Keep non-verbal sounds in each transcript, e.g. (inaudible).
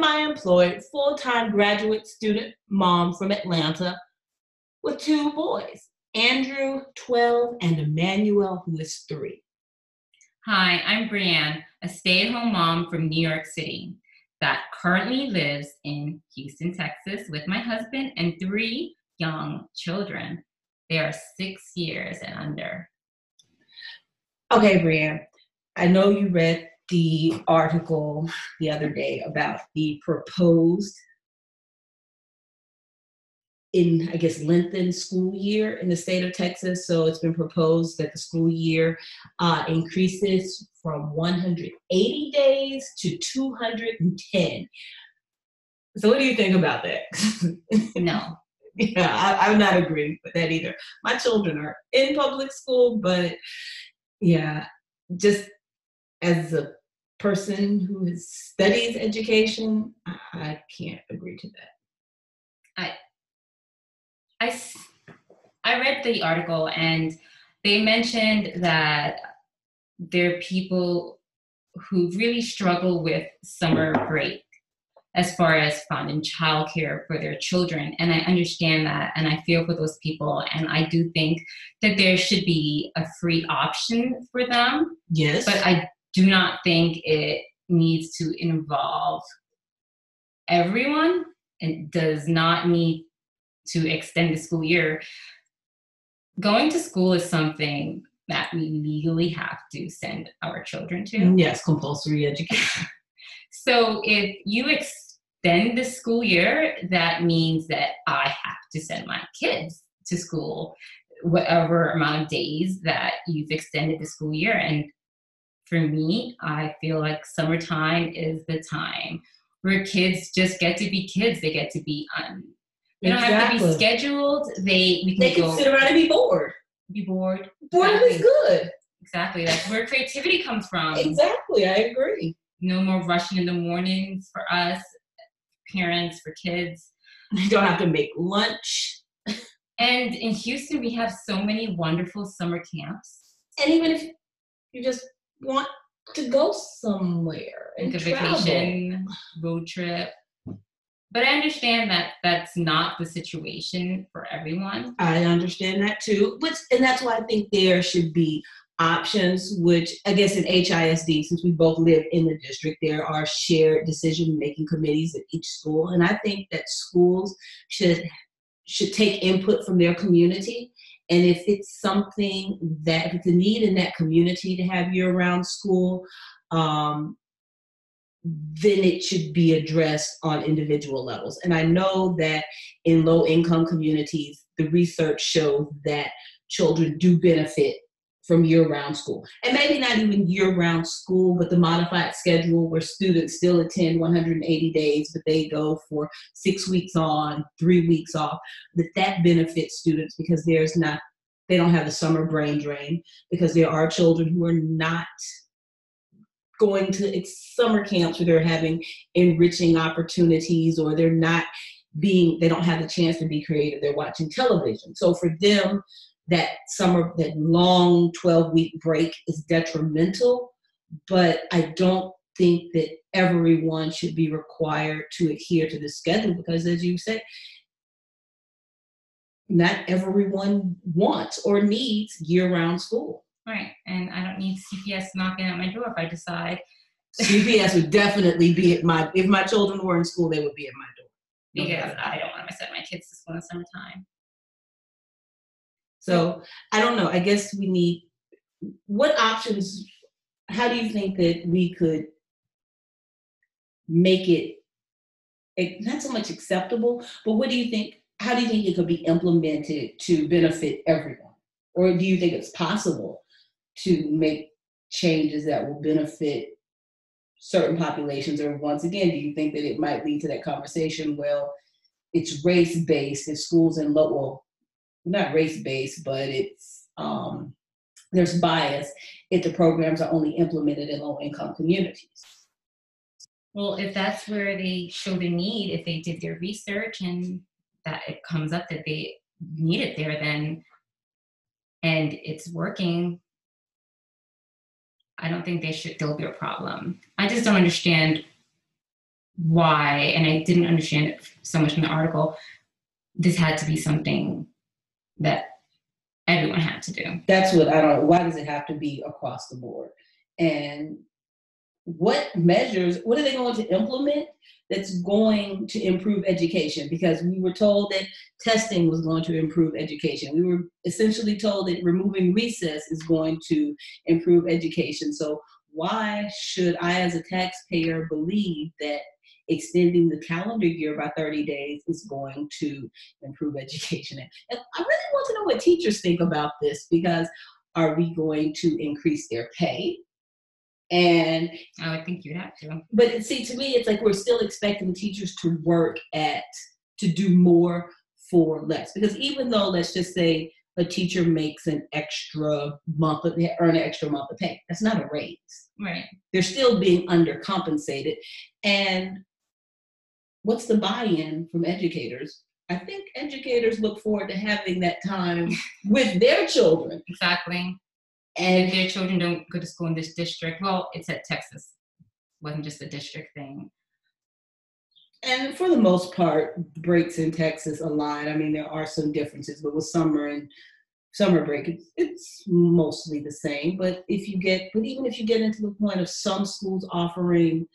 married, semi employed, full time graduate student mom from Atlanta with two boys Andrew, 12, and Emmanuel, who is three. Hi, I'm Brianne, a stay at home mom from New York City that currently lives in Houston, Texas with my husband and three young children. They are six years and under. Okay, Brianne, I know you read the article the other day about the proposed in I guess lengthened school year in the state of Texas. So it's been proposed that the school year uh, increases from 180 days to 210. So what do you think about that? (laughs) no. Yeah, I, I'm not agreeing with that either. My children are in public school, but yeah, just as a person who has studies education, I can't agree to that. I, I, I read the article and they mentioned that there are people who really struggle with summer break as far as finding childcare for their children. And I understand that and I feel for those people. And I do think that there should be a free option for them. Yes. But I do not think it needs to involve everyone and does not need to extend the school year. Going to school is something that we legally have to send our children to. Mm, yes, compulsory education. (laughs) so if you extend the school year, that means that I have to send my kids to school whatever amount of days that you've extended the school year. And for me, I feel like summertime is the time where kids just get to be kids. They get to be un. They don't exactly. have to be scheduled. They we can they can sit around and be bored. Be bored. Bored exactly. is good. Exactly. That's where creativity comes from. Exactly. I agree. No more rushing in the mornings for us, parents, for kids. (laughs) You don't have to make lunch. And in Houston, we have so many wonderful summer camps. And even if you just want to go somewhere and like a vacation, road trip. But I understand that that's not the situation for everyone. I understand that too. But and that's why I think there should be options, which I guess in HISD, since we both live in the district, there are shared decision making committees at each school. And I think that schools should should take input from their community and if it's something that, if it's a need in that community to have year round school, um, then it should be addressed on individual levels. And I know that in low income communities, the research shows that children do benefit from year-round school. And maybe not even year-round school but the modified schedule where students still attend 180 days but they go for six weeks on three weeks off that that benefits students because there's not they don't have the summer brain drain because there are children who are not going to summer camps where they're having enriching opportunities or they're not being they don't have the chance to be creative. They're watching television. So for them that summer, that long 12 week break is detrimental, but I don't think that everyone should be required to adhere to the schedule because, as you said, not everyone wants or needs year round school. Right. And I don't need CPS knocking at my door if I decide. CPS would (laughs) definitely be at my, if my children were in school, they would be at my door. Because I don't want to send my kids to school in the summertime. So I don't know. I guess we need what options. How do you think that we could make it eh, not so much acceptable, but what do you think? How do you think it could be implemented to benefit everyone, or do you think it's possible to make changes that will benefit certain populations? Or once again, do you think that it might lead to that conversation? Well, it's race based if schools in low well, not race based, but it's um, there's bias if the programs are only implemented in low income communities. Well, if that's where they show the need, if they did their research and that it comes up that they need it there, then and it's working, I don't think they should still be a problem. I just don't understand why, and I didn't understand it so much in the article. This had to be something that everyone had to do. That's what I don't. Why does it have to be across the board? And what measures? What are they going to implement that's going to improve education? Because we were told that testing was going to improve education. We were essentially told that removing recess is going to improve education. So why should I, as a taxpayer, believe that extending the calendar year by 30 days is going to improve education. And I really want to know what teachers think about this because are we going to increase their pay? And oh, I would think you'd have to. But see, to me, it's like we're still expecting teachers to work at, to do more for less. Because even though, let's just say, a teacher makes an extra month of earn an extra month of pay. That's not a raise. Right. They're still being undercompensated. And what's the buy-in from educators? I think educators look forward to having that time (laughs) with their children. Exactly. And if their children don't go to school in this district. Well, it's at Texas. It wasn't just a district thing. And for the most part, breaks in Texas align. I mean, there are some differences, but with summer and summer break, it's, it's mostly the same. But if you get, but even if you get into the point of some schools offering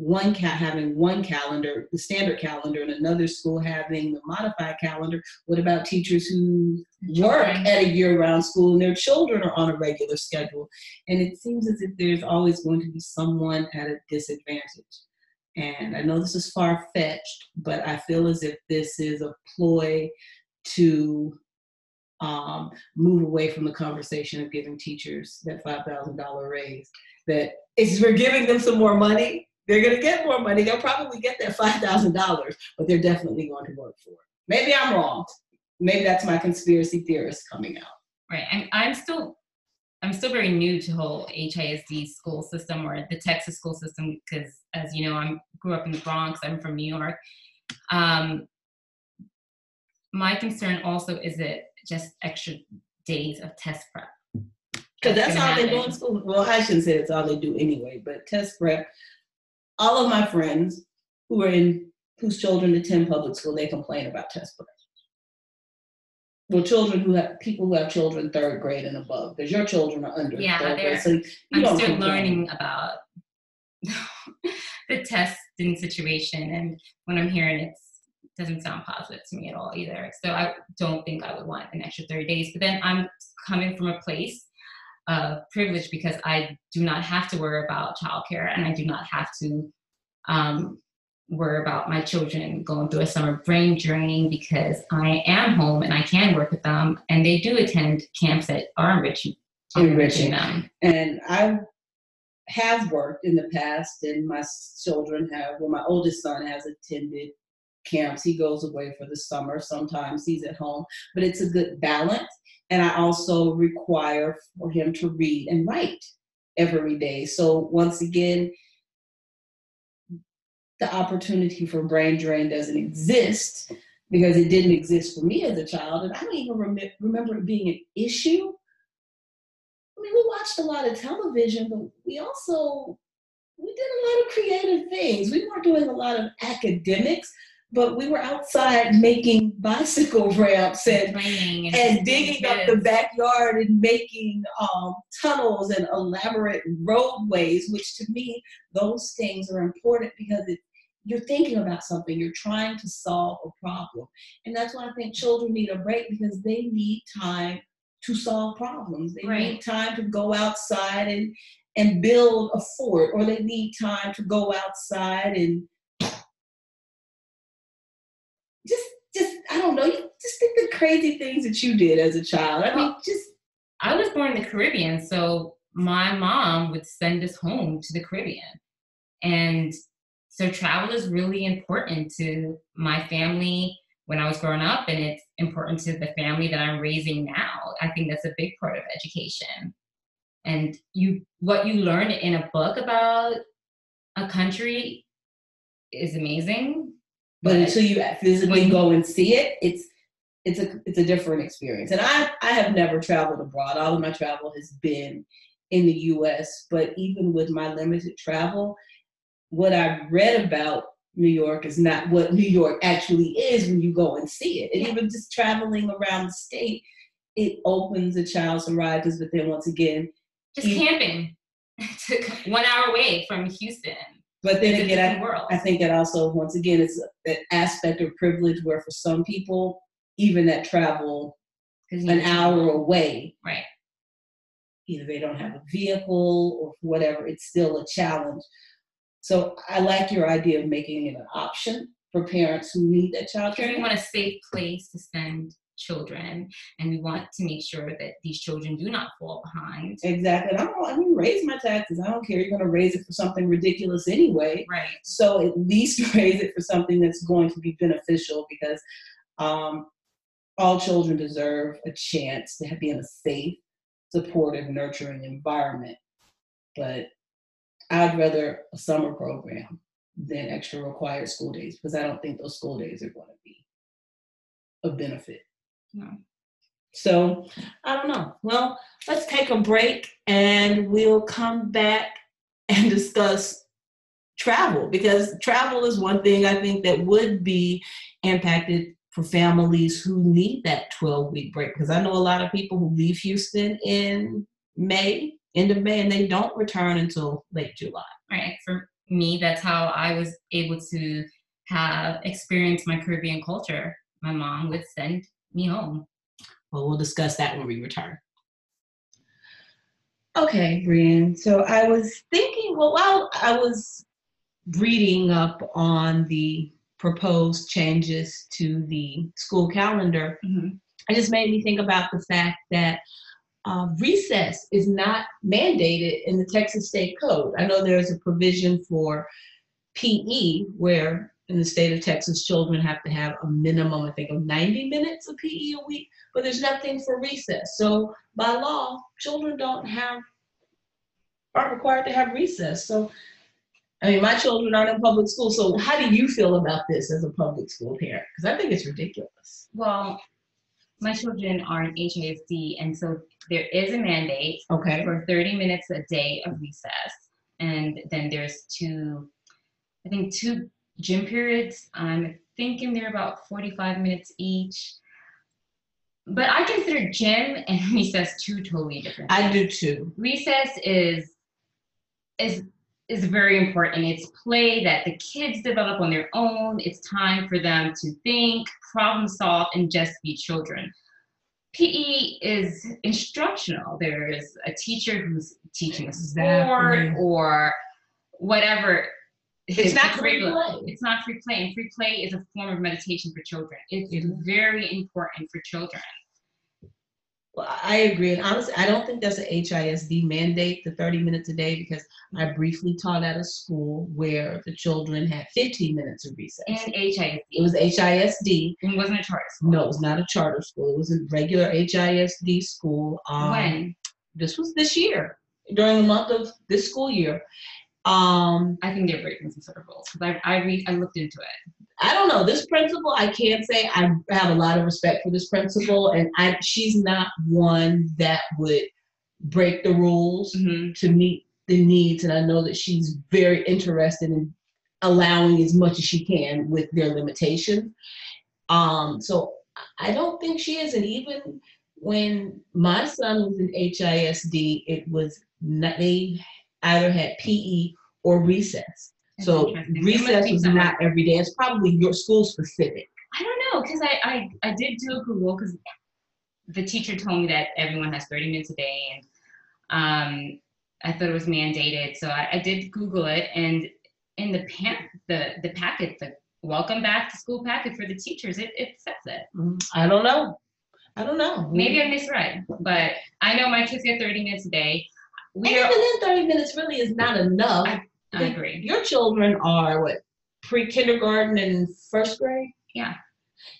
one cat having one calendar, the standard calendar, and another school having the modified calendar. What about teachers who work at a year-round school and their children are on a regular schedule? And it seems as if there's always going to be someone at a disadvantage. And I know this is far-fetched, but I feel as if this is a ploy to um, move away from the conversation of giving teachers that $5,000 raise. That is we're giving them some more money, they're going to get more money. They'll probably get that $5,000, but they're definitely going to work for it. Maybe I'm wrong. Maybe that's my conspiracy theorist coming out. Right. I'm, I'm still I'm still very new to whole HISD school system or the Texas school system because, as you know, I grew up in the Bronx. I'm from New York. Um, my concern also is it just extra days of test prep. Because that's, that's all they do in school. Well, I shouldn't say it's all they do anyway, but test prep all of my friends who are in whose children attend public school, they complain about test prep. Well, children who have people who have children third grade and above, because your children are under yeah, third grade, so I'm still complain. learning about (laughs) the testing situation, and when I'm hearing it doesn't sound positive to me at all either. So I don't think I would want an extra 30 days. But then I'm coming from a place uh, privilege because I do not have to worry about childcare and I do not have to um, worry about my children going through a summer brain drain because I am home and I can work with them and they do attend camps that are enriching, enriching them. And I have worked in the past and my children have, well, my oldest son has attended camps. He goes away for the summer. Sometimes he's at home, but it's a good balance and I also require for him to read and write every day. So once again, the opportunity for brain drain doesn't exist because it didn't exist for me as a child, and I don't even rem- remember it being an issue. I mean, we watched a lot of television, but we also we did a lot of creative things. We weren't doing a lot of academics but we were outside making bicycle ramps and, and, and digging up the backyard and making um, tunnels and elaborate roadways, which to me, those things are important because it, you're thinking about something, you're trying to solve a problem. And that's why I think children need a break because they need time to solve problems. They right. need time to go outside and, and build a fort, or they need time to go outside and I don't know, you just think the crazy things that you did as a child. I mean, just I was born in the Caribbean, so my mom would send us home to the Caribbean. And so travel is really important to my family when I was growing up, and it's important to the family that I'm raising now. I think that's a big part of education. And you what you learn in a book about a country is amazing but until you physically go and see it, it's it's a it's a different experience. And I I have never traveled abroad. All of my travel has been in the US, but even with my limited travel, what I've read about New York is not what New York actually is when you go and see it. And even just traveling around the state, it opens a child's horizons, but then once again, just camping. (laughs) one hour away from Houston. But then again, I, world. I think that also, once again, it's that aspect of privilege where for some people, even that travel an hour away, Right. either they don't have a vehicle or whatever, it's still a challenge. So I like your idea of making it an option for parents who need that child care. want a safe place to send children, and we want to make sure that these children do not fall behind. Exactly. And I don't, I mean, raise my taxes. I don't care. You're going to raise it for something ridiculous anyway. Right. So at least (laughs) raise it for something that's going to be beneficial because um, all children deserve a chance to be in a safe, supportive, nurturing environment. But I'd rather a summer program than extra required school days because I don't think those school days are going to be a benefit. So I don't know. Well, let's take a break and we'll come back and discuss travel because travel is one thing I think that would be impacted for families who need that 12 week break because I know a lot of people who leave Houston in May, end of May, and they don't return until late July. Right. For me, that's how I was able to have experienced my Caribbean culture. My mom would send me home. Well, we'll discuss that when we return. Okay, Brian. So I was thinking, well, while I was reading up on the proposed changes to the school calendar, it just made me think about the fact that uh, recess is not mandated in the Texas State Code. I know there's a provision for PE where in the state of Texas, children have to have a minimum, I think, of 90 minutes of PE a week, but there's nothing for recess. So by law, children don't have, aren't required to have recess. So, I mean, my children aren't in public school. So how do you feel about this as a public school parent? Because I think it's ridiculous. Well, my children are in HISD, and so there is a mandate Okay. for 30 minutes a day of recess. And then there's two, I think, two gym periods. I'm thinking they're about 45 minutes each. But I consider gym and (laughs) recess two totally different. I do too. recess is is is very important. It's play that the kids develop on their own. It's time for them to think, problem solve, and just be children. PE is instructional. There's a teacher who's teaching a sport Exactly. or whatever. It's not free play. It's not free play, and free play is a form of meditation for children. It's It is. very important for children. Well, I agree. And honestly, I don't think that's an HISD mandate, the 30 minutes a day, because I briefly taught at a school where the children had 15 minutes of recess. And HISD. It was HISD. It wasn't a charter school. No, it was not a charter school. It was a regular HISD school. Um, when? This was this year, during the month of this school year. Um, I think they're breaking some sort of rules because I I read I looked into it. I don't know. This principal, I can't say I have a lot of respect for this principal, and I she's not one that would break the rules Mm-hmm. to meet the needs. And I know that she's very interested in allowing as much as she can with their limitations. Um, so I don't think she is. And even when my son was in HISD, it was not, they either had PE or recess. So recess was not every day. It's probably your school specific. I don't know because I, I I did do a Google because the teacher told me that everyone has 30 minutes a day and um I thought it was mandated. So I, I did Google it and in the pa- the the packet the welcome back to school packet for the teachers it, it says it. I don't know. I don't know. Maybe I misread, but I know my kids get 30 minutes a day. And We even are. then, 30 minutes really is not enough. I- I agree. Your children are what pre kindergarten and first grade? Yeah.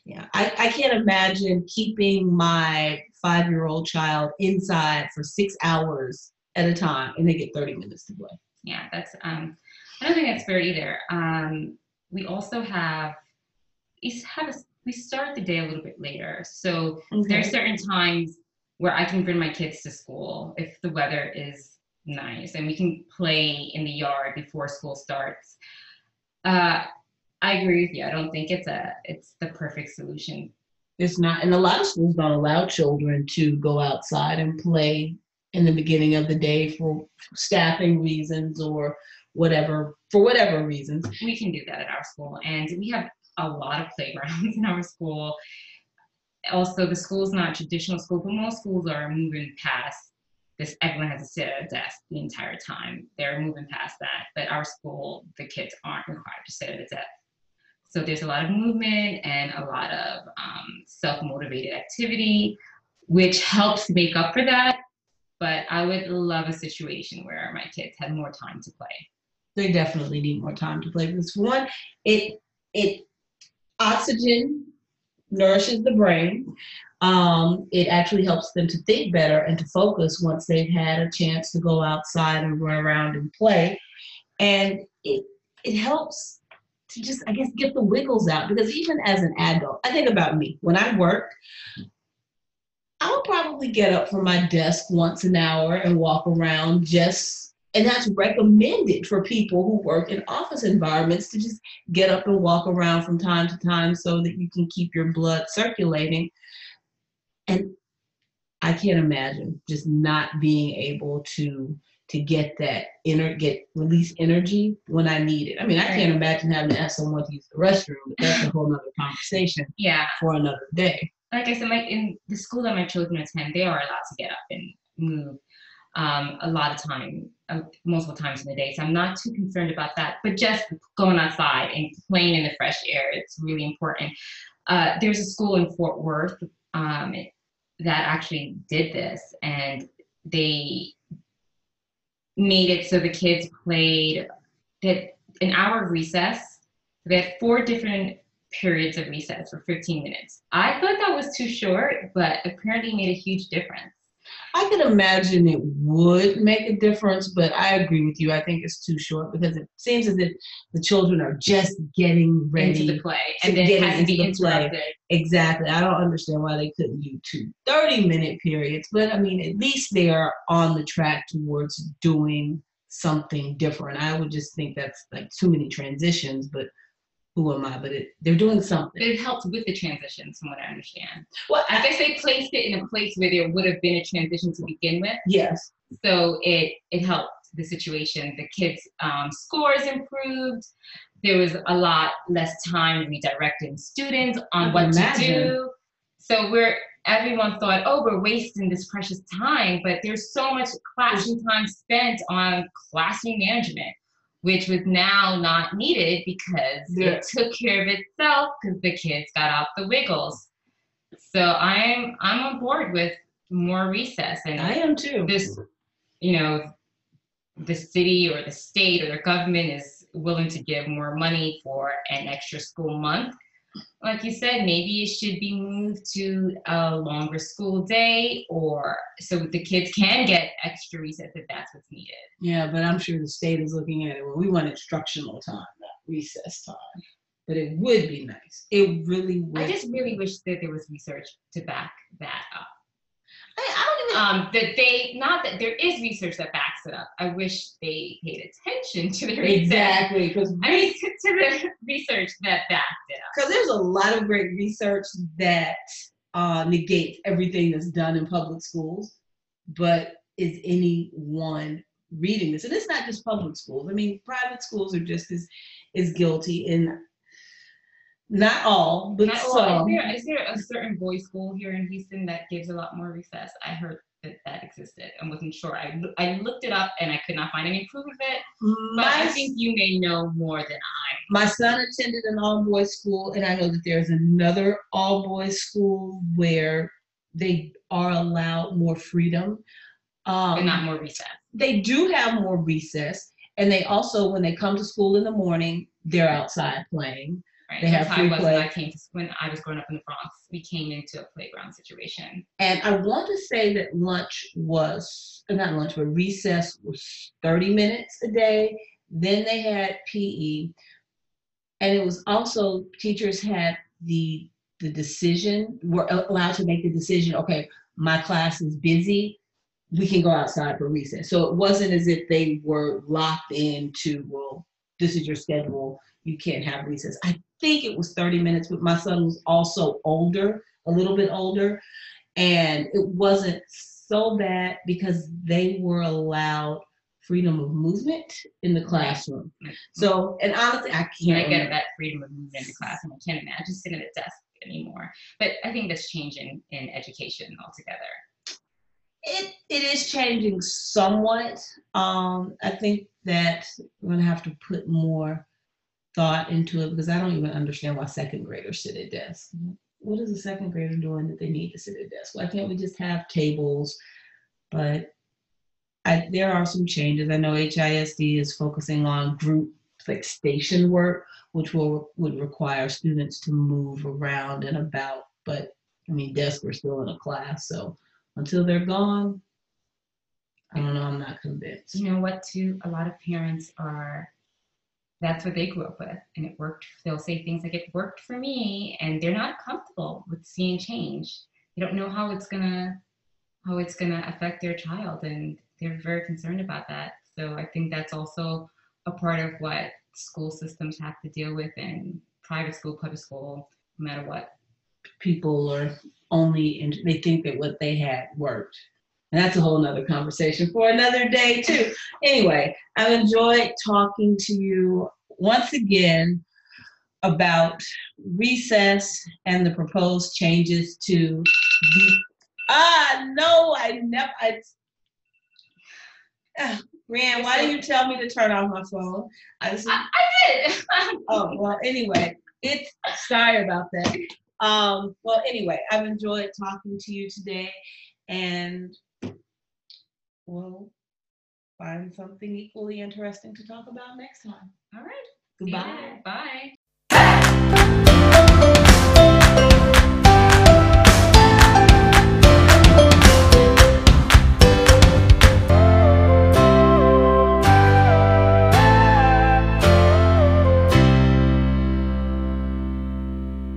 Yeah. I, I can't imagine keeping my five year old child inside for six hours at a time and they get 30 minutes to play. Yeah, that's um I don't think that's fair either. Um we also have we have a, we start the day a little bit later. So there are certain times where I can bring my kids to school if the weather is nice, and we can play in the yard before school starts. Uh, I agree with you. I don't think it's a it's the perfect solution. It's not, and a lot of schools don't allow children to go outside and play in the beginning of the day for staffing reasons or whatever, for whatever reasons. We can do that at our school, and we have a lot of playgrounds (laughs) in our school. Also, the school is not traditional school, but most schools are moving past this. Everyone has to sit at a desk the entire time. They're moving past that, but our school, the kids aren't required to sit at a desk. So there's a lot of movement and a lot of um, self-motivated activity, which helps make up for that. But I would love a situation where my kids had more time to play. They definitely need more time to play because one, it it oxygen nourishes the brain. Um, it actually helps them to think better and to focus once they've had a chance to go outside and run around and play. And it it helps to just, I guess, get the wiggles out because even as an adult, I think about me when I work. I'll probably get up from my desk once an hour and walk around just and that's recommended for people who work in office environments to just get up and walk around from time to time so that you can keep your blood circulating. And i can't imagine just not being able to to get that inner get release energy when i need it. I mean i can't imagine having to ask someone to use the restroom. But that's a whole nother conversation Yeah, for another day. Like I said, my in the school that my children attend, they are allowed to get up and move um, a lot of time, multiple times in the day. So I'm not too concerned about that. But just going outside and playing in the fresh air, it's really important. Uh, there's a school in Fort Worth um, that actually did this, and they made it so the kids played that an hour of recess. They had four different periods of recess for 15 minutes. I thought that was too short, but apparently made a huge difference. I can imagine it would make a difference, but I agree with you. I think it's too short because it seems as if the children are just getting ready. into the play, to and then it has to be the play. interrupted. Exactly. I don't understand why they couldn't do two 30 minute periods, but I mean, at least they are on the track towards doing something different. I would just think that's like too many transitions, but who am I? But it, they're doing something. It helped with the transitions, from what I understand. Well, I guess they placed it in a place where there would have been a transition to begin with, yes. so it it helped the situation. The kids' um, scores improved. There was a lot less time redirecting students on what to do. So we're everyone thought, oh, we're wasting this precious time, but there's so much classroom time spent on classroom management, which was now not needed because Yeah. it took care of itself because the kids got off the wiggles. So I'm I'm on board with more recess and I am too. this, you know, the city or the state or the government is willing to give more money for an extra school month. Like you said, maybe it should be moved to a longer school day or so the kids can get extra recess if that's what's needed. Yeah, but I'm sure the state is looking at it. Well, we want instructional time, not recess time. But it would be nice. It really would. I just really wish that there was research to back that up. I, I don't even. Um, that they, not that there is research that backs it up. I wish they paid attention to the research. exactly, because I mean, to the research that backed it up. Because there's a lot of great research that uh, negates everything that's done in public schools. But is anyone reading this? And it's not just public schools. I mean, private schools are just as as guilty in not all, but Not- some. well, is, there, is there a certain boys' school here in Houston that gives a lot more recess? I heard that existed and wasn't sure. I, I looked it up and I could not find any proof of it. But I think you may know more than I. My son attended an all boys school, and I know that there's another all boys school where they are allowed more freedom. But Um, not more recess. they do have more recess, and they also, when they come to school in the morning, they're outside playing. Right? they have free it was when. I came to when I was growing up in the Bronx. We came into a playground situation. And I want to say that lunch was, uh, not lunch, but recess was 30 minutes a day. Then they had PE. And it was also, teachers had the, the decision, were allowed to make the decision, okay, my class is busy. we can go outside for recess. So it wasn't as if they were locked into, well, this is your schedule. You can't have recess. I think it was 30 minutes, but my son was also older, a little bit older. And it wasn't so bad because they were allowed freedom of movement in the classroom. So, and honestly, I can't. get that freedom of movement in the classroom. I can't imagine sitting at a desk anymore. But I think that's changing in education altogether. It, it is changing somewhat. Um, I think that we're gonna have to put more thought into it because I don't even understand why second graders sit at desks. What is a second grader doing that they need to sit at desks? Why can't we just have tables? But I, there are some changes. I know HISD is focusing on group like station work, which will would require students to move around and about. But I mean, desks are still in a class, so until they're gone, I don't know. I'm not convinced. You know what, too? A lot of parents are, that's what they grew up with, and it worked. They'll say things like, it worked for me, and they're not comfortable with seeing change. They don't know how it's gonna, how it's gonna affect their child, and they're very concerned about that. So I think that's also a part of what school systems have to deal with in private school, public school, no matter what. People are only and they think that what they had worked. And that's a whole nother conversation for another day too. Anyway, I've enjoyed talking to you once again about recess and the proposed changes to the ah no, I never I Ah, Rand, why do you tell me to turn off my phone? I just, I, I did. (laughs) oh well anyway it's sorry about that um well anyway i've enjoyed talking to you today and we'll find something equally interesting to talk about next time. All right. Goodbye. Yeah. Bye.